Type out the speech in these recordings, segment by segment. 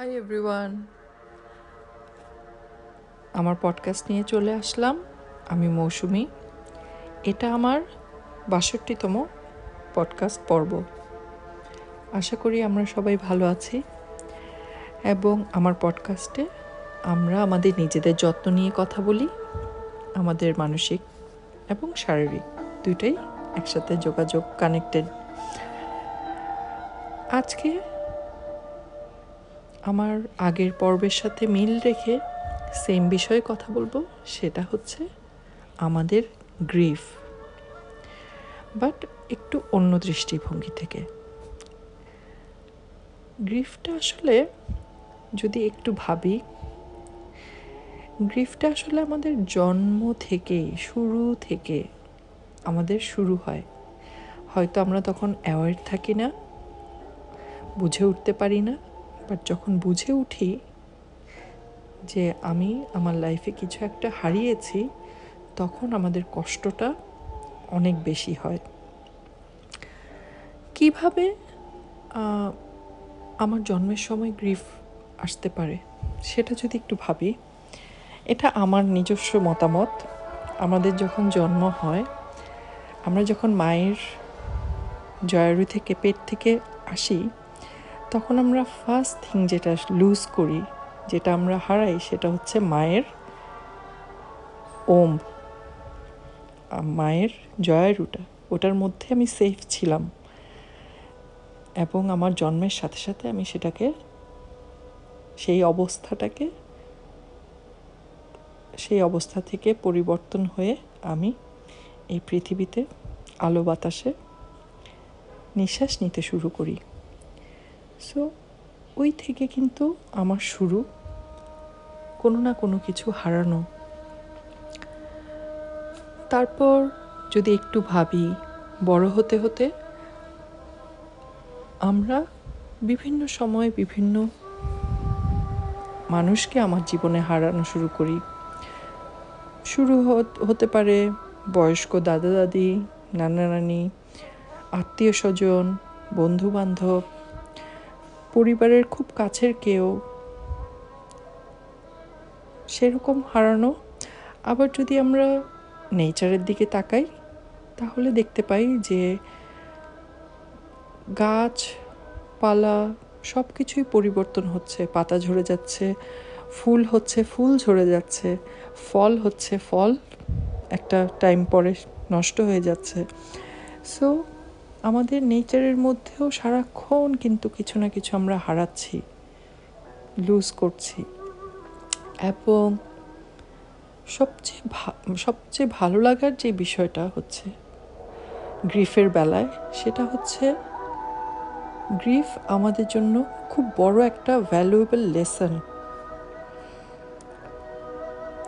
Hi everyone আমার podcast নিয়ে চলে আসলাম। আমি মৌসুমি। এটা আমার বাষট্টিতম পডকাস্ট পর্ব। আশা করি আমরা সবাই ভালো আছি। এবং আমার পডকাস্টে আমরা আমাদের নিজেদের যত্ন নিয়ে কথা বলি। আমাদের মানসিক এবং শারীরিক দুইটাই একসাথে যোগাযোগ কানেক্টেড আজকে আমার আগের পর্বের সাথে মিল রেখে সেম বিষয়ে কথা বলব, সেটা হচ্ছে আমাদের গ্রিফ বাট একটু অন্য দৃষ্টিভঙ্গি থেকে। গ্রিফটা আসলে যদি একটু ভাবি গ্রিফটা আসলে আমাদের জন্ম থেকে শুরু থেকে আমাদের শুরু হয়। হয়তো আমরা তখন অ্যাওয়ার থাকি না, বুঝে উঠতে পারি না বাট যখন বুঝে উঠি যে আমি আমার লাইফে কিছু একটা হারিয়েছি, তখন আমাদের কষ্টটা অনেক বেশি হয়। কীভাবে আমার জন্মের সময় গ্রিফ আসতে পারে সেটা যদি একটু ভাবি, এটা আমার নিজস্ব মতামত। আমাদের যখন জন্ম হয়, আমরা যখন মায়ের জয়ারু থেকে পেট থেকে আসি তখন আমরা ফার্স্ট থিং যেটা লুজ করি, যেটা আমরা হারাই, সেটা হচ্ছে মায়ের ওম মায়ের জয়ারুটা ওটার মধ্যে আমি সেফ ছিলাম। এবং আমার জন্মের সাথে সাথে আমি সেটাকে, সেই অবস্থাটাকে, সেই অবস্থা থেকে পরিবর্তন হয়ে আমি এই পৃথিবীতে আলো বাতাসে নিঃশ্বাস নিতে শুরু করি। সো ওই থেকে কিন্তু আমার শুরু। কোনো না কোনো কিছু হারানো। তারপর যদি একটু ভাবি, বড় হতে হতে আমরা বিভিন্ন সময় বিভিন্ন মানুষকে আমার জীবনে হারানো শুরু করি। শুরু হতে পারে বয়স্ক দাদা দাদি নানা নানি আত্মীয় স্বজন বন্ধু বান্ধব পরিবারের খুব কাছের কেউ। সেরকম হারানো। আবার যদি আমরা নেচারের দিকে তাকাই, তাহলে দেখতে পাই যে গাছ পালা সব কিছুই পরিবর্তন হচ্ছে। পাতা ঝরে যাচ্ছে, ফুল হচ্ছে, ফুল ঝরে যাচ্ছে, ফল হচ্ছে, ফল একটা টাইম পরে নষ্ট হয়ে যাচ্ছে। সো আমাদের নেচারের মধ্যেও সারাক্ষণ কিন্তু কিছু না কিছু আমরা হারাচ্ছি লুজ করছি। এবং সবচেয়ে সবচেয়ে ভালো লাগার যে বিষয়টা হচ্ছে গ্রিফের বেলায়, সেটা হচ্ছে গ্রিফ আমাদের জন্য খুব বড় একটা ভ্যালুয়েবল লেসন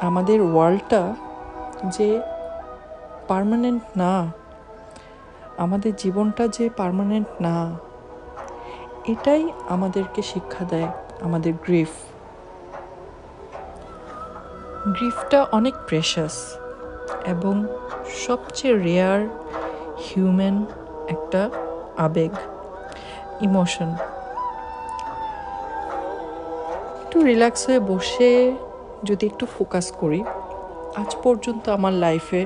আমাদের ওয়ার্ল্ডটা যে পারমানেন্ট না আমাদের জীবনটা যে পারমানেন্ট না, এটাই আমাদেরকে শিক্ষা দেয়, আমাদের গ্রিফ গ্রিফটা অনেক প্রেশাস এবং সবচেয়ে রেয়ার হিউম্যান একটা আবেগ ইমোশন একটু রিল্যাক্স হয়ে বসে যদি একটু ফোকাস করি, আজ পর্যন্ত আমার লাইফে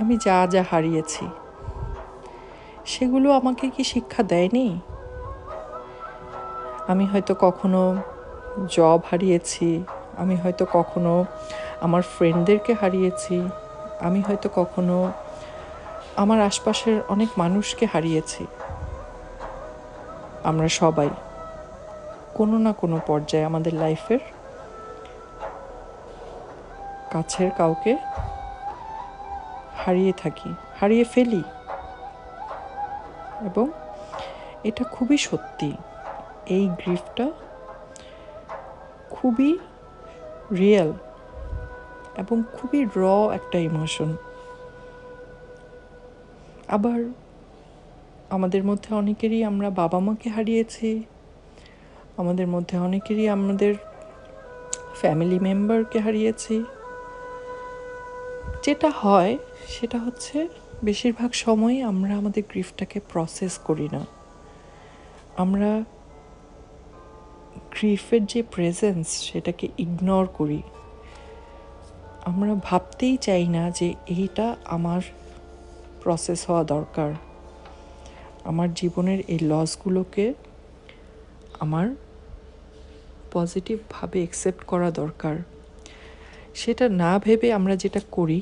আমি যা যা হারিয়েছি সেগুলো আমাকে কি শিক্ষা দেয়নি? আমি হয়তো কখনো জব হারিয়েছি, আমি হয়তো কখনো আমার ফ্রেন্ডদেরকে হারিয়েছি, আমি হয়তো কখনো আমার আশপাশের অনেক মানুষকে হারিয়েছি। আমরা সবাই কোনো না কোনো পর্যায়ে আমাদের লাইফের কাছের কাউকে হারিয়ে থাকি, হারিয়ে ফেলি। এবং এটা খুবই সত্যি, এই গ্রিফটা খুবই রিয়েল এবং খুবই র একটা ইমোশন আবার আমাদের মধ্যে অনেকেরই আমরা বাবা মাকে হারিয়েছি, আমাদের মধ্যে অনেকেরই আমাদের ফ্যামিলি মেম্বারকে হারিয়েছি। যেটা হয় সেটা হচ্ছে বেশিরভাগ সময় আমরা আমাদের গ্রিফটাকে প্রসেস করি না। আমরা গ্রিফের যে প্রেজেন্স সেটাকে ইগনোর করি। আমরা ভাবতেই চাই না যে এইটা আমার প্রসেস হওয়া দরকার। আমার জীবনের এই লসগুলোকে আমার পজিটিভভাবে অ্যাকসেপ্ট করা দরকার। সেটা না ভেবে আমরা যেটা করি,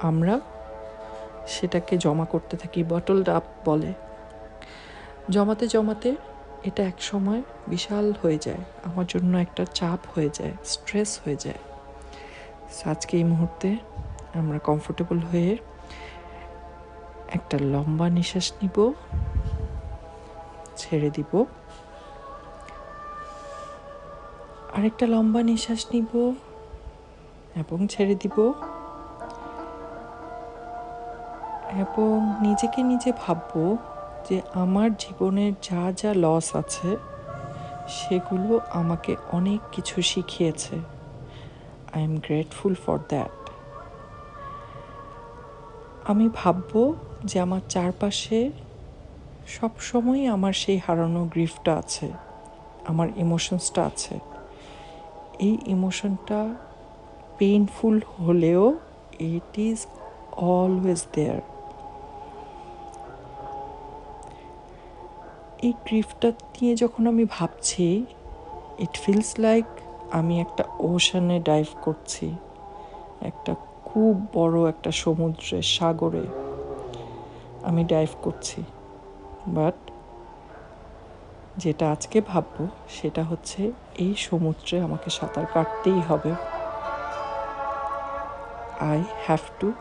আমরা সেটাকে জমা করতে থাকি বটল আপ বলে। জমাতে জমাতে এটা এক সময় বিশাল হয়ে যায়, আমার জন্য একটা চাপ হয়ে যায় স্ট্রেস হয়ে যায়। আজকে এই মুহূর্তে আমরা কমফোর্টেবল হয়ে একটা লম্বা নিঃশ্বাস নিব, ছেড়ে দিব। আরেকটা লম্বা নিঃশ্বাস নিব এবং ছেড়ে দিব। এবং নিজেকে নিজে ভাববো যে আমার জীবনের যা যা লস আছে, সেগুলো আমাকে অনেক কিছু শিখিয়েছে। I am grateful for that আমি ভাববো যে আমার চারপাশে সবসময়ই আমার সেই হারানো গ্রিফটা আছে, আমার ইমোশনসটা আছে। এই ইমোশনটা পেইনফুল হলেও ইট ইজ অলওয়েজ দেয়ার এই গ্রিফটা নিয়ে যখন আমি ভাবছি ইট ফিলস লাইক আমি একটা ওশানে ডাইভ করছি। একটা খুব বড় একটা সমুদ্রে সাগরে আমি ডাইভ করছি। বাট যেটা আজকে ভাববো, সেটা হচ্ছে এই সমুদ্রে আমাকে সাঁতার কাটতেই হবে। I have to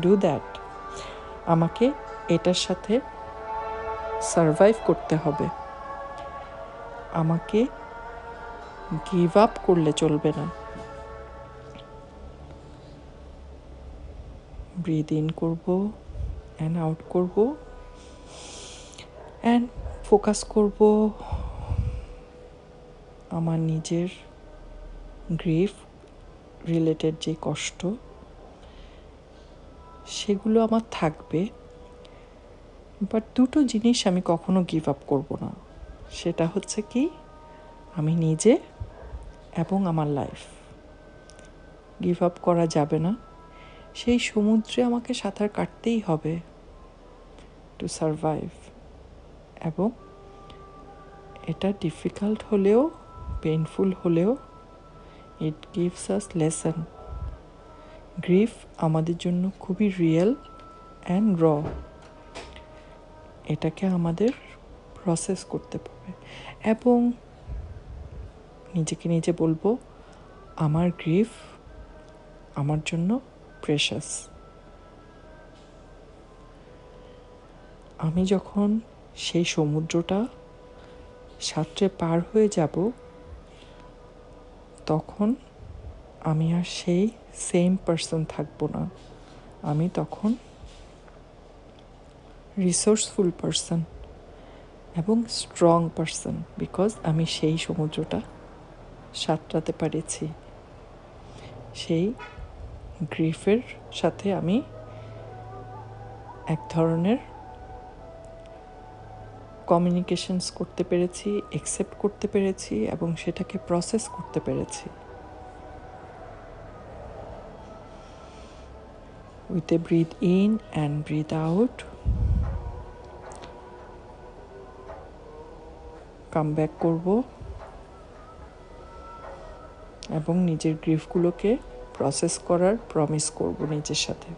do that আমাকে এটার সাথে সারভাইভ করতে হবে। আমাকে গিভ আপ করলে চলবে না। ব্রিদ ইন করব, অ্যান্ড আউট করব, অ্যান্ড ফোকাস করব আমার নিজের গ্রিফ রিলেটেড যে কষ্ট, সেগুলো আমার থাকবে। বাট দুটো জিনিস আমি কখনো গিভ আপ করব না। সেটা হচ্ছে কি, আমি নিজে এবং আমার লাইফ গিভ আপ করা যাবে না। সেই সমুদ্রে আমাকে সাঁতার কাটতেই হবে টু সারভাইভ এবং এটা ডিফিকাল্ট হলেও পেইনফুল হলেও it gives us lesson grief আমাদের জন্য খুবই রিয়েল অ্যান্ড র এটাকে আমাদের প্রসেস করতে পারবে। এবং নিজেকে নিজে বলব, আমার গ্রিফ আমার জন্য প্রেশাস আমি যখন সেই সমুদ্রটা সাঁতরে পার হয়ে যাব, তখন আমি আর সেই সেম পার্সন থাকব না। আমি তখন রিসোর্সফুল পার্সন এবং স্ট্রং পার্সন বিকজ আমি সেই সমুদ্রটা সাঁতরাতে পেরেছি। সেই গ্রিফের সাথে আমি এক ধরনের কমিউনিকেশনস করতে পেরেছি একসেপ্ট করতে পেরেছি এবং সেটাকে প্রসেস করতে পেরেছি। With a breath in and breath out come back করব এবং নিজের গ্রিফগুলোকে প্রসেস করার প্রমিস করব নিজের সাথে।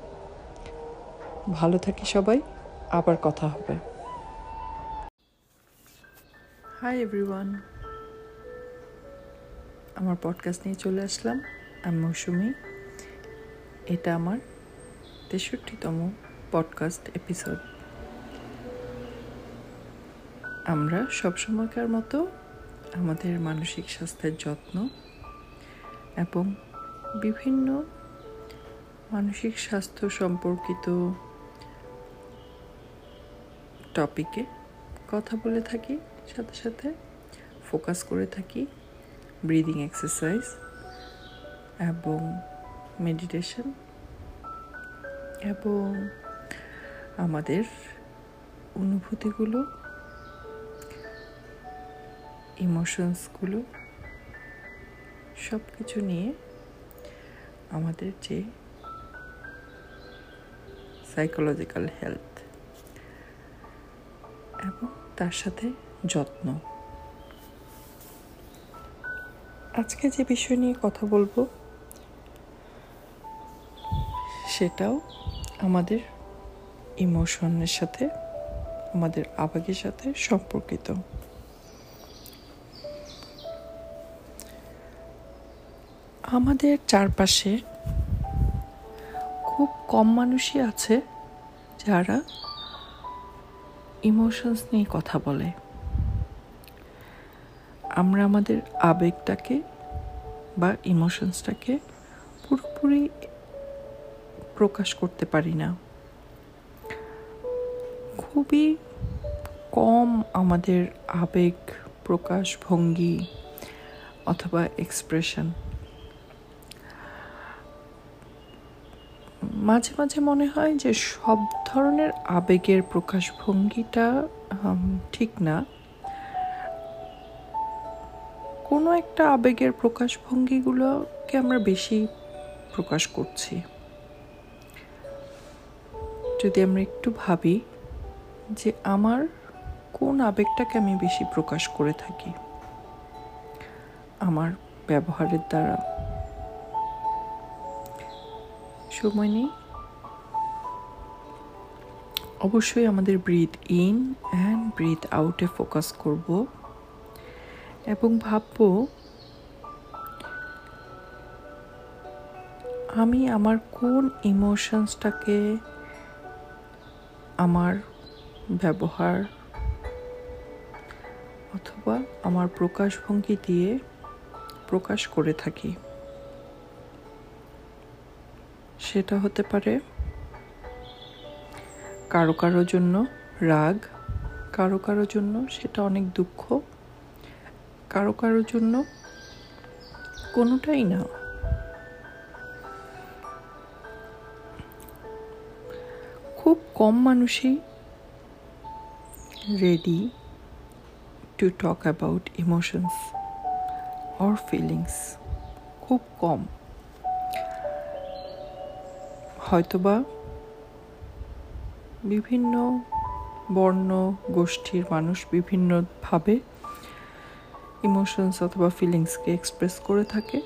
ভালো থাকি সবাই, আবার কথা হবে। হাই এভরিওয়ান আমার পডকাস্ট নিয়ে চলে আসলাম আমি মৌসুমি এটা আমার তেষট্টিতম পডকাস্ট এপিসোড আমরা সবসময়কার মতো আমাদের মানসিক স্বাস্থ্যের যত্ন এবং বিভিন্ন মানসিক স্বাস্থ্য সম্পর্কিত টপিকে কথা বলে থাকি, সাথে সাথে ফোকাস করে থাকি ব্রিদিং এক্সারসাইজ এবং মেডিটেশন এবং আমাদের অনুভূতিগুলো ইমোশনসগুলো সব কিছু নিয়ে আমাদের যে সাইকোলজিক্যাল হেলথ এবং তার সাথে যত্ন। আজকে যে বিষয় নিয়ে কথা বলব, সেটাও আমাদের ইমোশনের সাথে, আমাদের আবেগের সাথে সম্পর্কিত। আমাদের চারপাশে খুব কম মানুষই আছে যারা ইমোশনস নিয়ে কথা বলে। আমরা আমাদের আবেগটাকে বা ইমোশনসটাকে পুরোপুরি প্রকাশ করতে পারি না। খুবই কম আমাদের আবেগ প্রকাশ, ভঙ্গি অথবা এক্সপ্রেশন মাঝে মাঝে মনে হয় যে সব ধরনের আবেগের প্রকাশভঙ্গিটা ঠিক না। কোনো একটা আবেগের প্রকাশভঙ্গিগুলোকে আমরা বেশি প্রকাশ করছি। যদি আমরা একটু ভাবি যে আমার কোন আবেগটাকে আমি বেশি প্রকাশ করে থাকি? আমার ব্যবহারের দ্বারা। সময় নেই। অবশ্যই আমাদের ব্রিথ ইন অ্যান্ড ব্রিথ আউটে ফোকাস করব। এবং ভাবব, আমি আমার কোন ইমোশনসটাকে আমার ব্যবহার অথবা আমার প্রকাশভঙ্গি দিয়ে প্রকাশ করে থাকি। সেটা হতে পারে কারও কারও জন্য রাগ, কারও কারও জন্য সেটা অনেক দুঃখ, কারও কারও জন্য কোনোটাই না। খুব কম মানুষই ready to talk about emotions or feelings খুব কম। হয়তোবা বিভিন্ন বর্ণ গোষ্ঠীর মানুষ বিভিন্নভাবে ইমোশনস অথবা ফিলিংসকে এক্সপ্রেস করে থাকে।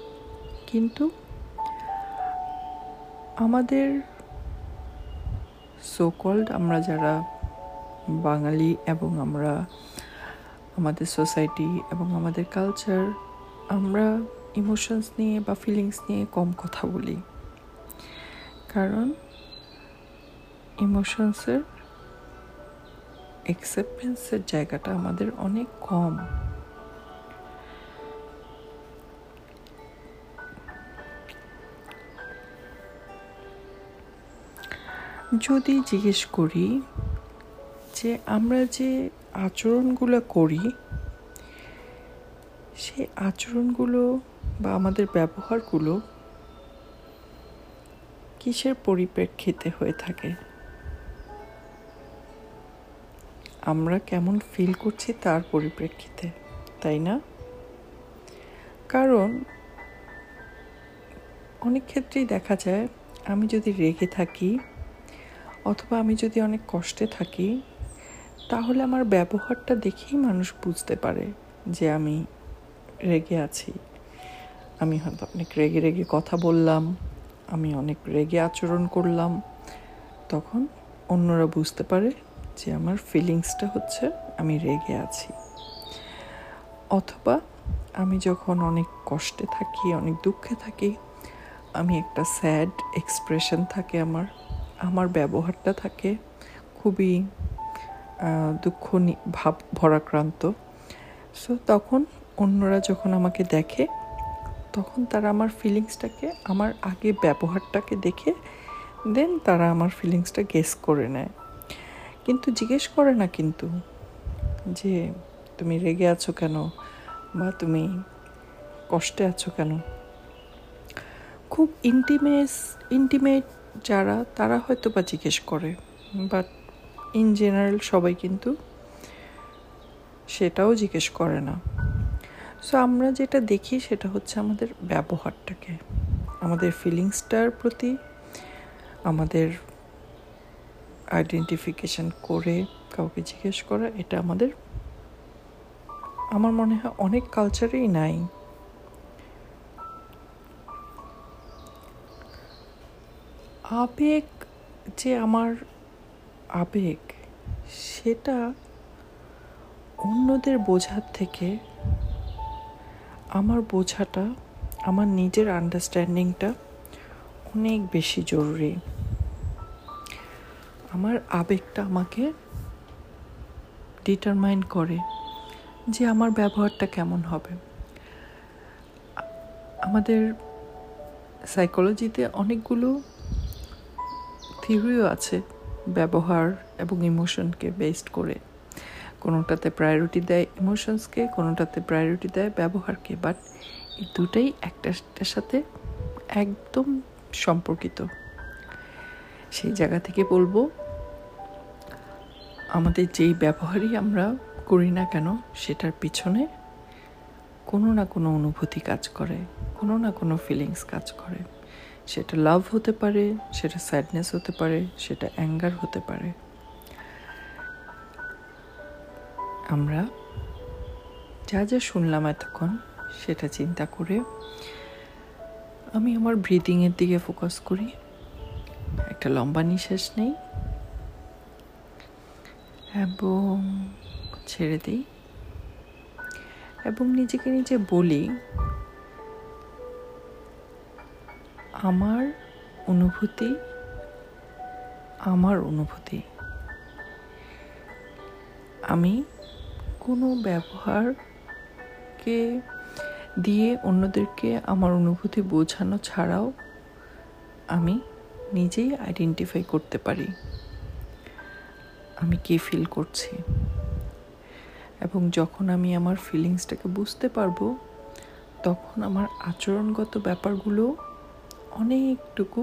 কিন্তু আমাদের সোকল্ড আমরা যারা বাঙালি এবং আমরা আমাদের সোসাইটি এবং আমাদের কালচার আমরা ইমোশনস নিয়ে বা ফিলিংস নিয়ে কম কথা বলি। কারণ ইমোশনসের অ্যাকসেপ্টেন্সের জায়গাটা আমাদের অনেক কম। যদি জিজ্ঞেস করি যে আমরা যে আচরণগুলো করি, সেই আচরণগুলো বা আমাদের ব্যবহারগুলো কিসের পরিপ্রেক্ষিতে হয়ে থাকে? আমরা কেমন ফিল করছি তার পরিপ্রেক্ষিতে, তাই না? কারণ অনেক ক্ষেত্রেই দেখা যায়, আমি যদি রেগে থাকি অথবা আমি যদি অনেক কষ্টে থাকি, তাহলে আমার ব্যবহারটা দেখেই মানুষ বুঝতে পারে যে আমি রেগে আছি। আমি হয়তো অনেক রেগে রেগে কথা বললাম আমি অনেক রেগে আচরণ করলাম। তখন অন্যরা বুঝতে পারে যে আমার ফিলিংসটা হচ্ছে আমি রেগে আছি। অথবা আমি যখন অনেক কষ্টে থাকি, অনেক দুঃখে থাকি, আমি একটা স্যাড এক্সপ্রেশন থাকে আমার। আমার ব্যবহারটা থাকে খুবই দুঃখ ভাব, ভরাক্রান্ত। সো তখন অন্যরা যখন আমাকে দেখে তখন তারা আমার ফিলিংসটাকে আমার আগে ব্যবহারটাকে দেখে দেন তারা আমার ফিলিংসটা গেস করে নেয়। কিন্তু জিজ্ঞেস করে না কিন্তু যে, তুমি রেগে আছো কেন? বা তুমি কষ্টে আছো কেন? খুব ইন্টিমেস ইন্টিমেট যারা, তারা হয়তো বা জিজ্ঞেস করে। বাট ইন জেনারেল সবাই কিন্তু সেটাও জিজ্ঞেস করে না। সো আমরা যেটা দেখি সেটা হচ্ছে আমাদের ব্যবহারটাকে, আমাদের ফিলিংসটার প্রতি, আমাদের আইডেন্টিফিকেশন করে কাউকে জিজ্ঞেস করা, এটা আমাদের, আমার মনে হয় অনেক কালচারেই নাই। আবেগ যে আমার আবেগ, সেটা অন্যদের বোঝার থেকে আমার বোঝাটা, আমার নিজের আন্ডারস্ট্যান্ডিংটা অনেক বেশি জরুরি। আমার আবেগটা আমাকে ডিটারমাইন করে যে আমার ব্যবহারটা কেমন হবে। আমাদের সাইকোলজিতে অনেকগুলো থিওরিও আছে ব্যবহার এবং ইমোশনকে বেসড করে। কোনোটাতে প্রায়োরিটি দেয় ইমোশনসকে কোনোটাতে প্রায়োরিটি দেয় ব্যবহারকে বাট এই দুটাই একটার সাথে একদম সম্পর্কিত। সেই জায়গা থেকে বলব, আমাদের যেই ব্যবহারই আমরা করি না কেন, সেটার পিছনে কোনো না কোনো অনুভূতি কাজ করে, কোনো না কোনো ফিলিংস কাজ করে। সেটা লাভ হতে পারে, সেটা স্যাডনেস হতে পারে, সেটা অ্যাঙ্গার হতে পারে। আমরা যা যা শুনলাম এতক্ষণ, সেটা চিন্তা করে আমি আমার ব্রিদিংয়ের দিকে ফোকাস করি। একটা লম্বা নিঃশ্বাস নেই। এবং ছেড়ে দিই। এবং নিজেকে নিজে বলি, আমার অনুভূতি আমার অনুভূতি। আমি কোনো ব্যবহারকে দিয়ে অন্যদেরকে আমার অনুভূতি বোঝানো ছাড়াও আমি নিজেই আইডেন্টিফাই করতে পারি। আমি কি ফিল করছি? এবং যখন আমি আমার ফিলিংসটাকে বুঝতে পারব, তখন আমার আচরণগত ব্যাপারগুলো অনেকটুকু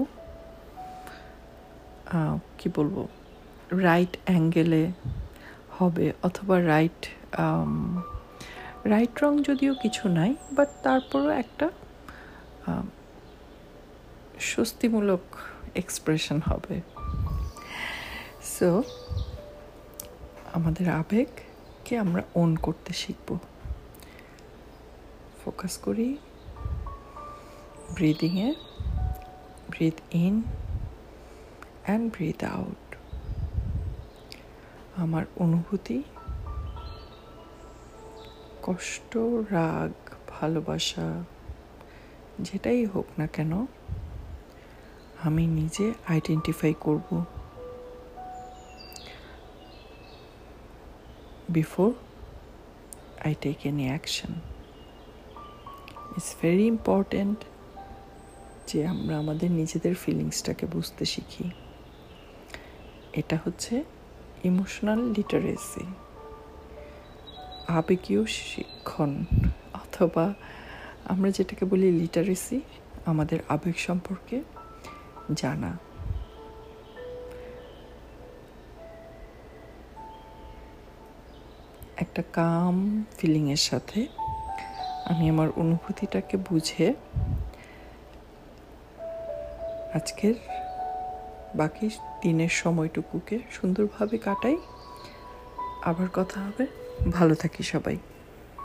কি বলব রাইট অ্যাঙ্গেলে হবে অথবা রাইট রাইট রং যদিও কিছু নাই বাট তারপরও একটা স্বস্তিমূলক এক্সপ্রেশন হবে। সো আমাদের আবেগকে আমরা ওন করতে শিখব। ফোকাস করি ব্রিদিংয়ে breath in and breath out আমার অনুভূতি কষ্ট, রাগ, ভালোবাসা, যেটাই হোক না কেন, আমি নিজে আইডেন্টিফাই করব। Before I take any action it's very important যে আমরা আমাদের নিজেদের ফিলিংসটাকে বুঝতে শিখি। এটা হচ্ছে ইমোশনাল লিটারেসি আবেগীয় শিক্ষণ অথবা আমরা যেটাকে বলি লিটারেসি আমাদের আবেগ সম্পর্কে জানা। একটা কাম ফিলিংয়ের সাথে আমি আমার অনুভূতিটাকে বুঝে আজকের বাকি দিনের সময়টুকুকে সুন্দরভাবে কাটাই। আবার কথা হবে ভালো থাকি সবাই।